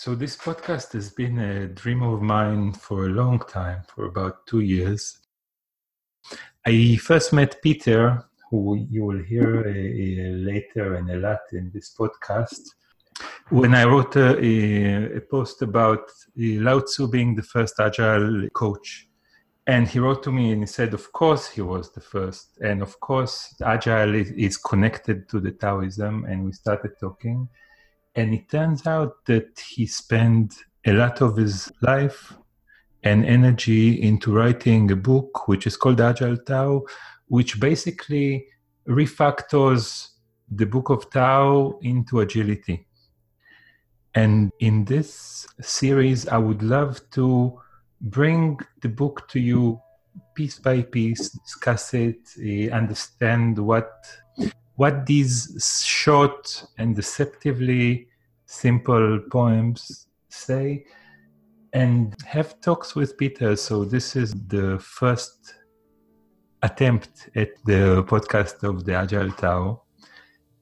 So, this podcast has been a dream of mine for a long time, for about two years. I first met Peter, who you will hear later and a lot in this podcast, when I wrote a, a, a post about Lao Tzu being the first agile coach. And he wrote to me and he said, Of course, he was the first. And of course, agile is, is connected to the Taoism. And we started talking and it turns out that he spent a lot of his life and energy into writing a book which is called Agile Tao, which basically refactors the book of Tao into agility. And in this series, I would love to bring the book to you piece by piece, discuss it, uh, understand what what these short and deceptively simple poems say and have talks with Peter. So this is the first attempt at the podcast of the Agile Tao.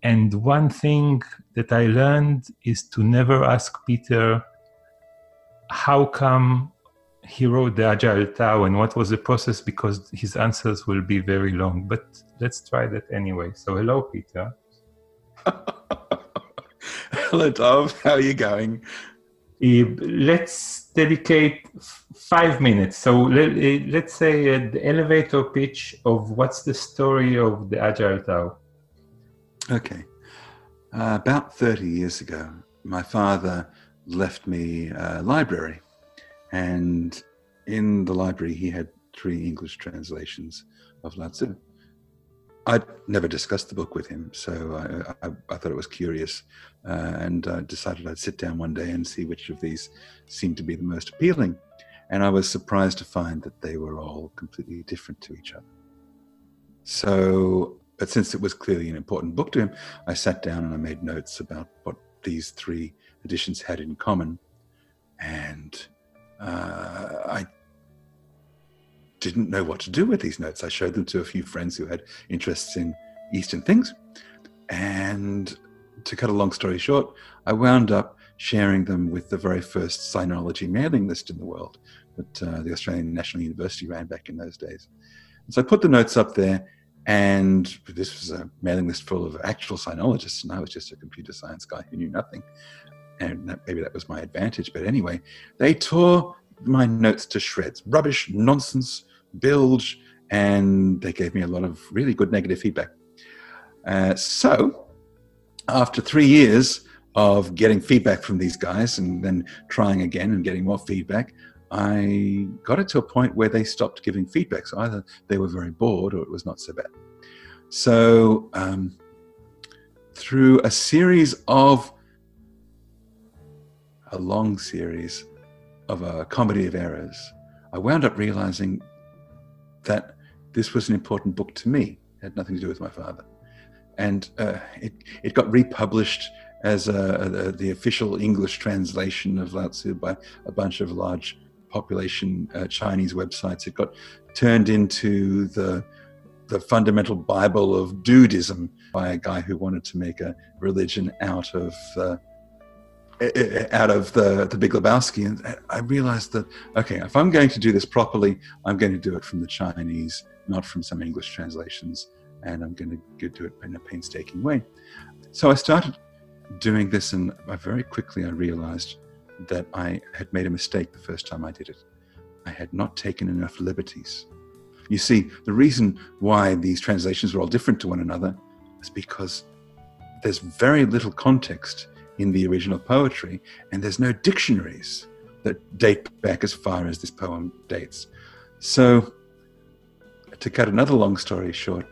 And one thing that I learned is to never ask Peter how come he wrote the Agile Tao and what was the process because his answers will be very long. But let's try that anyway. So hello, Peter. Hello, Dov. How are you going? let's dedicate five minutes. So let, us say uh, the elevator pitch of what's the story of the Agile Tao. Okay. Uh, about 30 years ago, my father left me a library. And in the library, he had three English translations of Lao Tzu. I'd never discussed the book with him, so I, I, I thought it was curious, uh, and I decided I'd sit down one day and see which of these seemed to be the most appealing. And I was surprised to find that they were all completely different to each other. So, but since it was clearly an important book to him, I sat down and I made notes about what these three editions had in common, and uh, I didn't know what to do with these notes. I showed them to a few friends who had interests in Eastern things. And to cut a long story short, I wound up sharing them with the very first Sinology mailing list in the world that uh, the Australian National University ran back in those days. And so I put the notes up there, and this was a mailing list full of actual Sinologists, and I was just a computer science guy who knew nothing. And that, maybe that was my advantage. But anyway, they tore my notes to shreds. Rubbish, nonsense, bilge, and they gave me a lot of really good negative feedback. Uh, so, after three years of getting feedback from these guys and then trying again and getting more feedback, I got it to a point where they stopped giving feedback. So either they were very bored or it was not so bad. So, um, through a series of a long series of a comedy of errors, I wound up realizing that this was an important book to me. It had nothing to do with my father. And uh, it, it got republished as a, a, the official English translation of Lao Tzu by a bunch of large population uh, Chinese websites. It got turned into the the fundamental Bible of Dudeism by a guy who wanted to make a religion out of uh, Eh, out of the, the Big Lebowski. And I realized that, okay, if I'm going to do this properly, I'm going to do it from the Chinese, not from some English translations. And I'm going to do it in a painstaking way. So I started doing this, and very quickly I realized that I had made a mistake the first time I did it. I had not taken enough liberties. You see, the reason why these translations were all different to one another is because there's very little context in the original poetry, and there's no dictionaries that date back as far as this poem dates. So, to cut another long story short,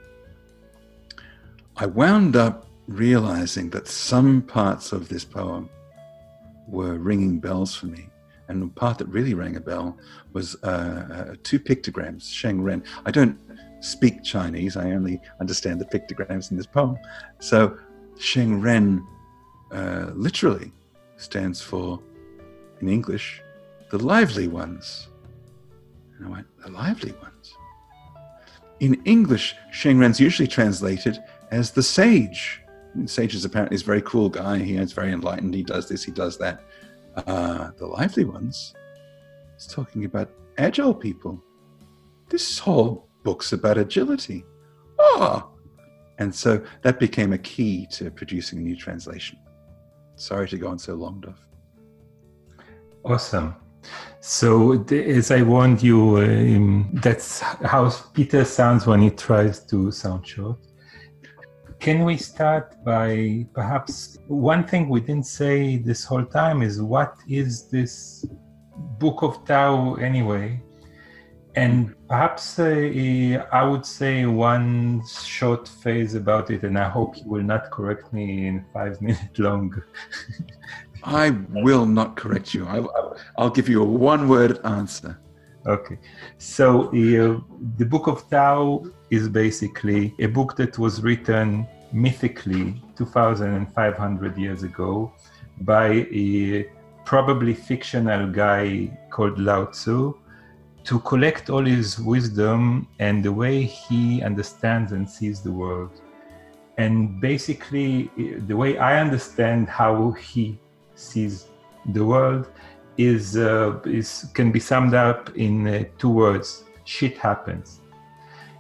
I wound up realizing that some parts of this poem were ringing bells for me. And the part that really rang a bell was uh, uh, two pictograms, Sheng Ren. I don't speak Chinese, I only understand the pictograms in this poem. So Sheng Ren uh, literally stands for, in English, the lively ones. And I went, the lively ones? In English, Sheng Ren's usually translated as the sage. And sage is apparently this very cool guy. He is very enlightened. He does this, he does that. Uh, the lively ones is talking about agile people. This whole book's about agility. Oh! And so that became a key to producing a new translation. Sorry to go on so long, Dov. Awesome. So, as I warned you, um, that's how Peter sounds when he tries to sound short. Can we start by perhaps one thing we didn't say this whole time is what is this Book of Tao anyway? And perhaps uh, I would say one short phrase about it, and I hope you will not correct me in five minutes long. I will not correct you. I, will give you a one word answer. Okay. So, uh, the Book of Tao is basically a book that was written mythically 2,500 years ago by a probably fictional guy called Lao Tzu to collect all his wisdom and the way he understands and sees the world. And basically, the way I understand how he sees the world is, uh, is can be summed up in uh, two words: shit happens.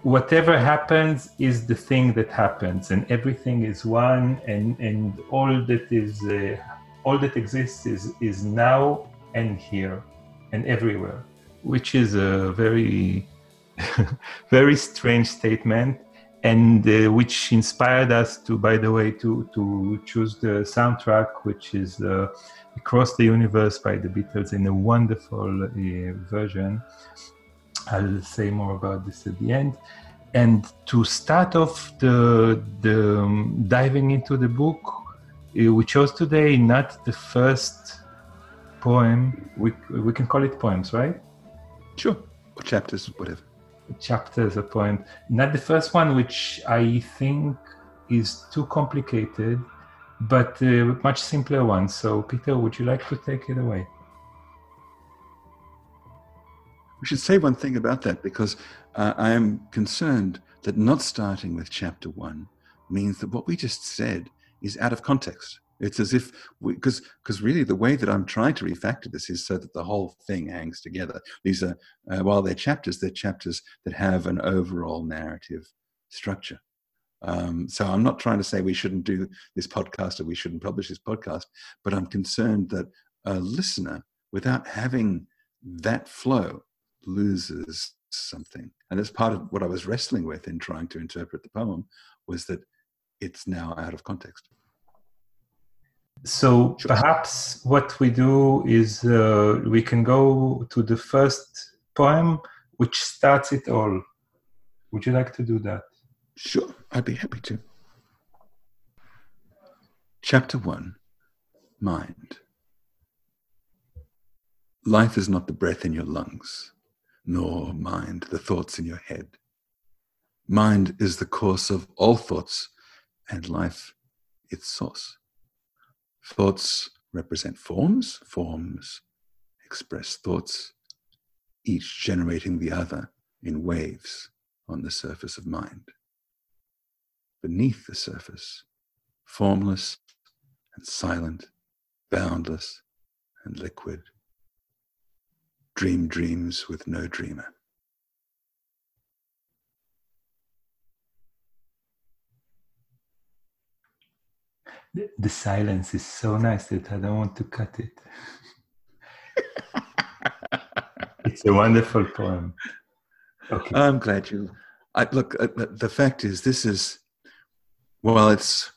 Whatever happens is the thing that happens, and everything is one, and and all that is uh, all that exists is is now and here and everywhere, which is a very very strange statement and uh, which inspired us to, by the way, to to choose the soundtrack, which is uh, "Across the Universe" by the Beatles in a wonderful uh, version. I'll say more about this at the end. And to start off the the um, diving into the book, uh, we chose today not the first poem. We we can call it poems, right? Sure, or chapters, whatever chapters a poem. Not the first one, which I think is too complicated, but a much simpler one. So, Peter, would you like to take it away? We should say one thing about that because uh, I am concerned that not starting with chapter one means that what we just said is out of context. It's as if because because really the way that I'm trying to refactor this is so that the whole thing hangs together. These are uh, while they're chapters, they're chapters that have an overall narrative structure. Um, so I'm not trying to say we shouldn't do this podcast or we shouldn't publish this podcast, but I'm concerned that a listener, without having that flow, loses something. And that's part of what I was wrestling with in trying to interpret the poem was that it's now out of context. So sure. perhaps what we do is uh, we can go to the first poem, which starts it all. Would you like to do that? Sure, I'd be happy to. Chapter 1 Mind. Life is not the breath in your lungs, nor mind the thoughts in your head. Mind is the course of all thoughts, and life its source. Thoughts represent forms, forms express thoughts, each generating the other in waves on the surface of mind. Beneath the surface, formless and silent, boundless and liquid, dream dreams with no dreamer. The, silence is so nice that I don't want to cut it. it's a wonderful poem. Okay. I'm glad you. I, look, uh, the fact is, this is, well, it's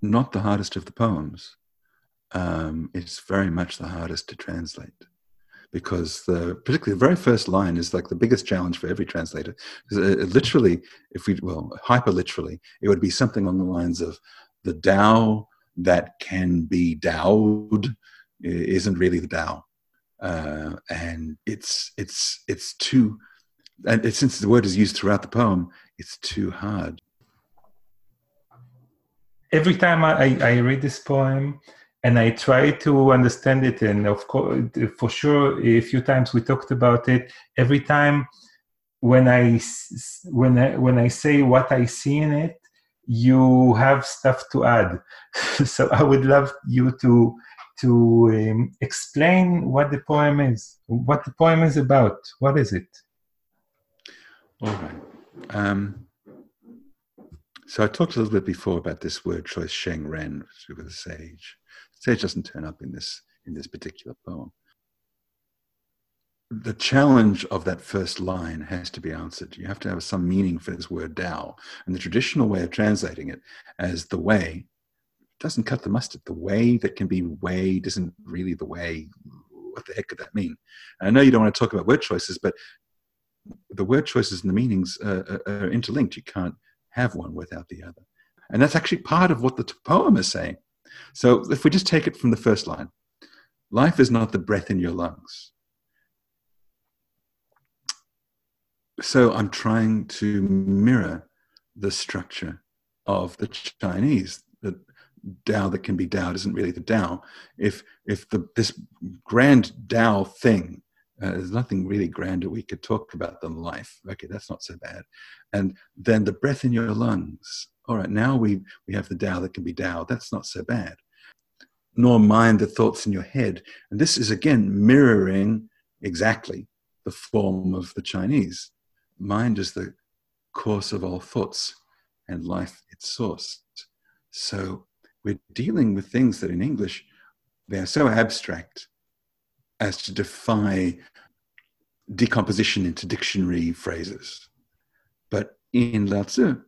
not the hardest of the poems. Um, it's very much the hardest to translate because the particularly the very first line is like the biggest challenge for every translator. Uh, literally, if we well hyper literally, it would be something on the lines of the Tao that can be Taoed isn't really the Tao, uh, and it's it's it's too, and it, since the word is used throughout the poem, it's too hard. Every time I, I read this poem, and I try to understand it, and of course, for sure, a few times we talked about it. Every time when I when I when I say what I see in it, you have stuff to add. so I would love you to to um, explain what the poem is, what the poem is about. What is it? All right. Um, so I talked a little bit before about this word choice, Sheng Ren, with the sage. Sage doesn't turn up in this in this particular poem. The challenge of that first line has to be answered. You have to have some meaning for this word Tao. And the traditional way of translating it as the way doesn't cut the mustard. The way that can be weighed isn't really the way. What the heck could that mean? And I know you don't want to talk about word choices, but the word choices and the meanings uh, are interlinked. You can't have one without the other. And that's actually part of what the poem is saying. So if we just take it from the first line life is not the breath in your lungs. So I'm trying to mirror the structure of the Chinese. The Tao that can be Tao isn't really the Tao. If if the this grand Tao thing uh, there's nothing really grander we could talk about than life. Okay, that's not so bad. And then the breath in your lungs. All right, now we, we have the Tao that can be Tao. That's not so bad. Nor mind the thoughts in your head. And this is again mirroring exactly the form of the Chinese. Mind is the course of all thoughts and life its source. So we're dealing with things that in English, they are so abstract as to defy decomposition into dictionary phrases. But in Lao Tzu,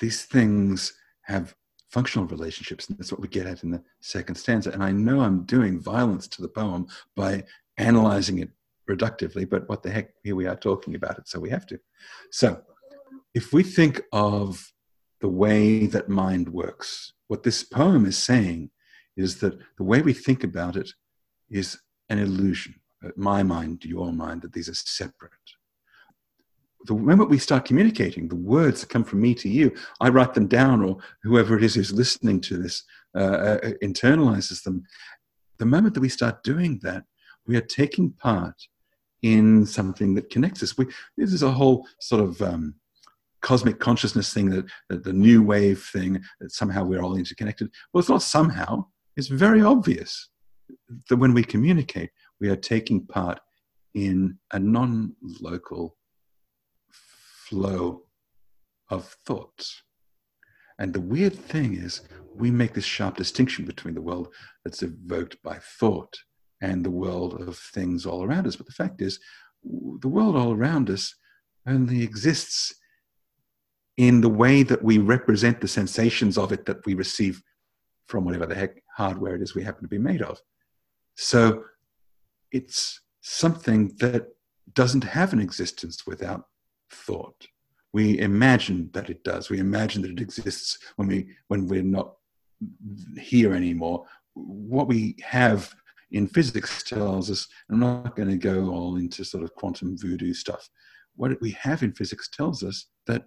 these things have functional relationships, and that's what we get at in the second stanza. And I know I'm doing violence to the poem by analyzing it reductively, but what the heck, here we are talking about it, so we have to. So, if we think of the way that mind works, what this poem is saying is that the way we think about it is an illusion, uh, my mind, your mind, that these are separate. The moment we start communicating, the words that come from me to you, I write them down, or whoever it is who's listening to this uh, uh, internalizes them. The moment that we start doing that, we are taking part in something that connects us. We, this is a whole sort of um, cosmic consciousness thing, that, that the new wave thing, that somehow we're all interconnected. Well, it's not somehow, it's very obvious that when we communicate, we are taking part in a non local flow of thoughts. And the weird thing is, we make this sharp distinction between the world that's evoked by thought and the world of things all around us. But the fact is, the world all around us only exists in the way that we represent the sensations of it that we receive from whatever the heck hardware it is we happen to be made of. So it's something that doesn't have an existence without thought. We imagine that it does. We imagine that it exists when we when we're not here anymore. What we have in physics tells us, I'm not going to go all into sort of quantum voodoo stuff. What we have in physics tells us that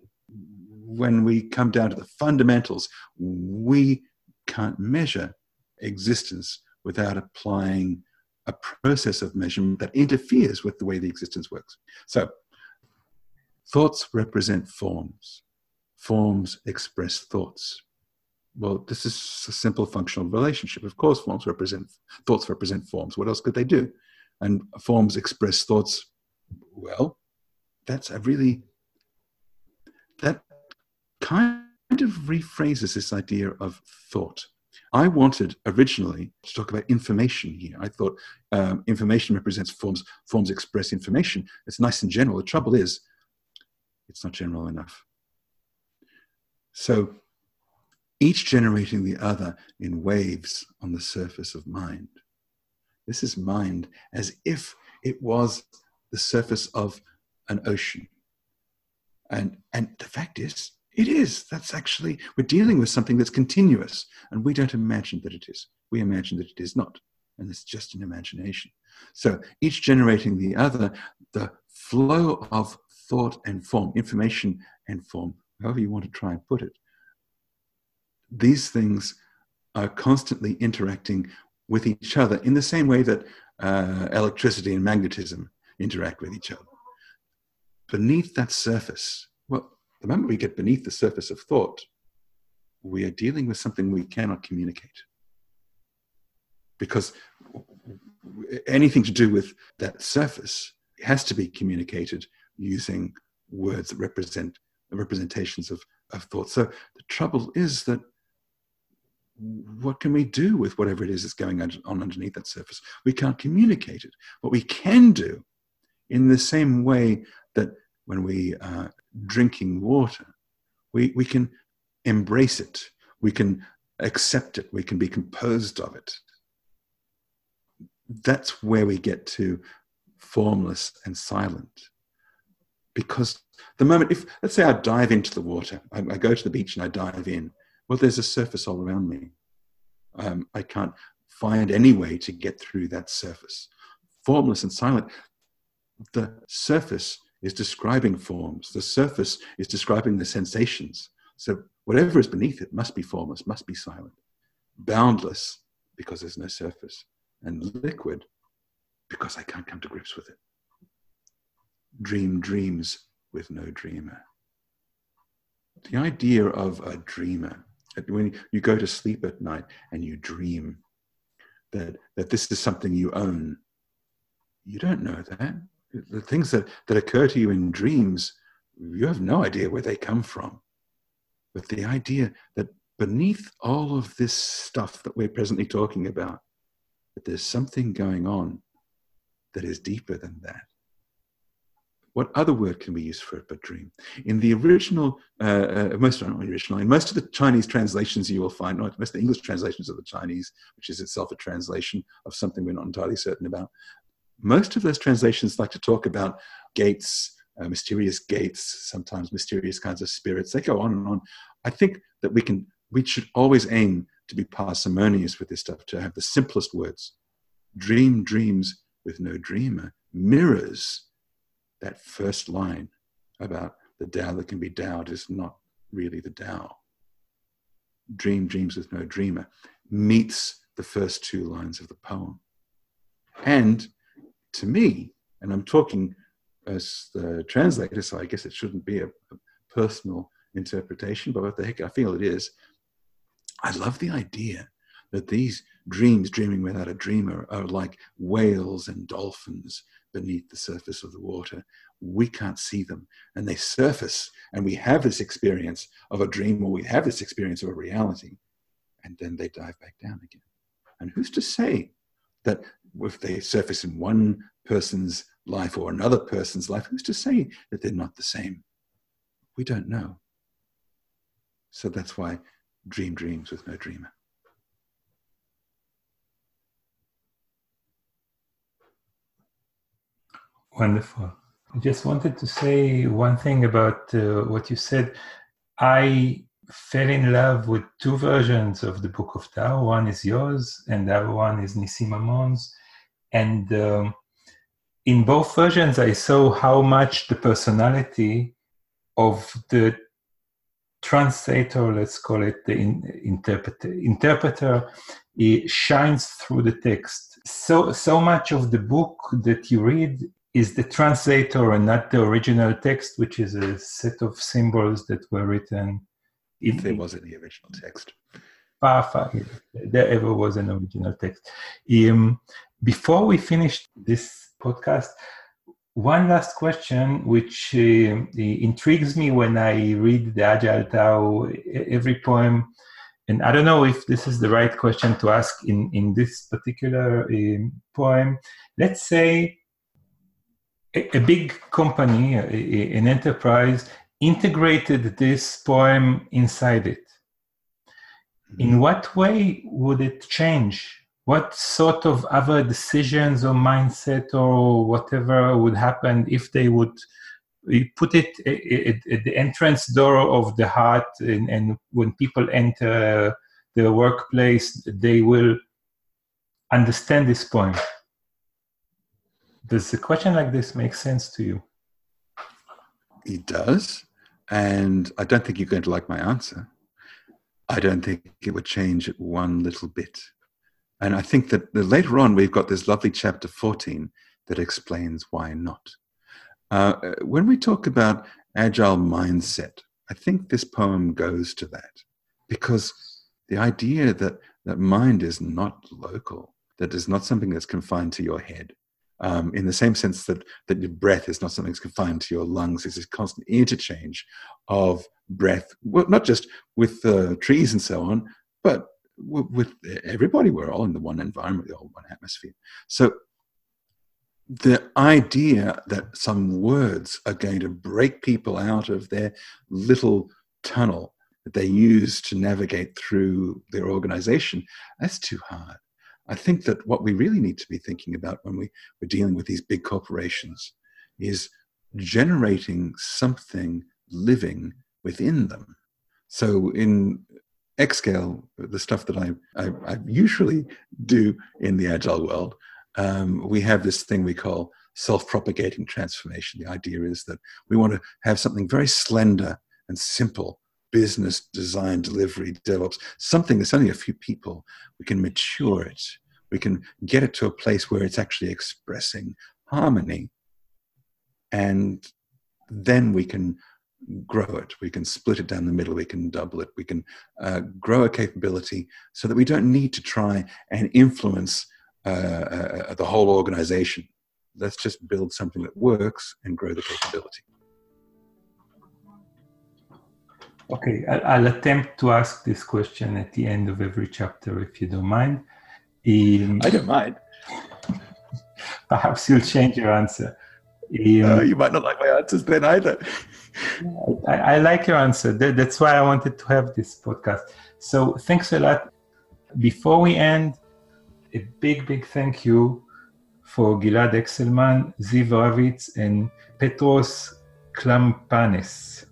when we come down to the fundamentals, we can't measure existence without applying a process of measurement that interferes with the way the existence works. So, thoughts represent forms, forms express thoughts. Well, this is a simple functional relationship. Of course, forms represent thoughts represent forms. What else could they do? And forms express thoughts. Well, that's a really that kind of rephrases this idea of thought. I wanted originally to talk about information here. I thought um, information represents forms, forms express information. It's nice and general. The trouble is, it's not general enough. So each generating the other in waves on the surface of mind. This is mind as if it was the surface of an ocean. And, and the fact is, it is. That's actually, we're dealing with something that's continuous, and we don't imagine that it is. We imagine that it is not, and it's just an imagination. So each generating the other, the flow of thought and form, information and form, however you want to try and put it, these things are constantly interacting with each other in the same way that uh, electricity and magnetism interact with each other. Beneath that surface, well, the moment we get beneath the surface of thought, we are dealing with something we cannot communicate. because anything to do with that surface has to be communicated using words that represent representations of, of thought. So the trouble is that what can we do with whatever it is that's going on underneath that surface? We can't communicate it. What we can do, in the same way that when we are drinking water, we, we can embrace it, we can accept it, we can be composed of it. That's where we get to formless and silent. Because the moment, if let's say I dive into the water, I, I go to the beach and I dive in, well, there's a surface all around me. Um, I can't find any way to get through that surface. Formless and silent. The surface is describing forms, the surface is describing the sensations. So whatever is beneath it must be formless, must be silent. Boundless, because there's no surface. And liquid, because I can't come to grips with it. Dream dreams with no dreamer. The idea of a dreamer when you go to sleep at night and you dream that, that this is something you own, you don't know that. The things that, that occur to you in dreams, you have no idea where they come from. But the idea that beneath all of this stuff that we're presently talking about, that there's something going on that is deeper than that what other word can we use for it but dream? In the original, uh, uh, most not original, in most of the Chinese translations you will find, not most of the English translations of the Chinese, which is itself a translation of something we're not entirely certain about, most of those translations like to talk about gates, uh, mysterious gates, sometimes mysterious kinds of spirits. They go on and on. I think that we can, we should always aim to be parsimonious with this stuff, to have the simplest words. Dream dreams with no dreamer mirrors that first line about the Tao that can be Taoed is not really the Tao. Dream dreams with no dreamer meets the first two lines of the poem. And to me, and I'm talking as the translator, so I guess it shouldn't be a, a personal interpretation, but what the heck I feel it is, I love the idea that these dreams, dreaming without a dreamer, are like whales and dolphins beneath the surface of the water. We can't see them. And they surface, and we have this experience of a dream, or we have this experience of a reality, and then they dive back down again. And who's to say that if they surface in one person's life or another person's life, who's to say that they're not the same? We don't know. So that's why dream dreams with no dreamer. Wonderful. I just wanted to say one thing about uh, what you said. I fell in love with two versions of the Book of Tao. One is yours, and the other one is Nissim Amon's. And um, in both versions, I saw how much the personality of the translator, let's call it the in, interpreter, interpreter, it shines through the text. So, so much of the book that you read is the translator and not the original text, which is a set of symbols that were written. If there was any original text. Far, far, there ever was an original text. Um, before we finish this podcast, one last question, which uh, intrigues me when I read the Agile Tao, every poem, and I don't know if this is the right question to ask in, in this particular uh, poem. Let's say a, a big company, a, an enterprise, integrated this poem inside it. In mm-hmm. what way would it change? What sort of other decisions or mindset or whatever would happen if they would put it at the entrance door of the heart and, and when people enter the workplace, they will understand this poem? Does a question like this make sense to you? It does. And I don't think you're going to like my answer. I don't think it would change it one little bit. And I think that later on, we've got this lovely chapter 14 that explains why not. Uh, when we talk about agile mindset, I think this poem goes to that because the idea that, that mind is not local, that is not something that's confined to your head. Um, in the same sense that, that your breath is not something that's confined to your lungs, it's this constant interchange of breath, not just with uh, trees and so on, but with everybody. We're all in the one environment, the all one atmosphere. So the idea that some words are going to break people out of their little tunnel that they use to navigate through their organization, that's too hard. I think that what we really need to be thinking about when we, we're dealing with these big corporations is generating something living within them. So in Xscale, the stuff that I, I, I usually do in the agile world, um, we have this thing we call self-propagating transformation. The idea is that we want to have something very slender and simple business design delivery develops something that's only a few people. We can mature it. We can get it to a place where it's actually expressing harmony. And then we can grow it. We can split it down the middle. We can double it. We can uh, grow a capability so that we don't need to try and influence uh, uh, the whole organization. Let's just build something that works and grow the capability Okay, I'll attempt to ask this question at the end of every chapter, if you don't mind. Um, I don't mind. Perhaps you'll change your answer. Um, uh, you might not like my answers then either. I, I, like your answer. That, that's why I wanted to have this podcast. So thanks a lot. Before we end, a big, big thank you for Gilad Hekselman, Ziv Ravitz, and Petros Klampanis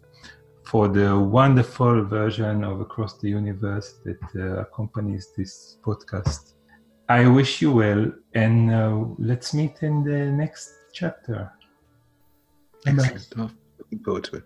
for the wonderful version of Across the Universe that uh, accompanies this podcast. I wish you well, and uh, let's meet in the next chapter. Excellent. Looking forward to it.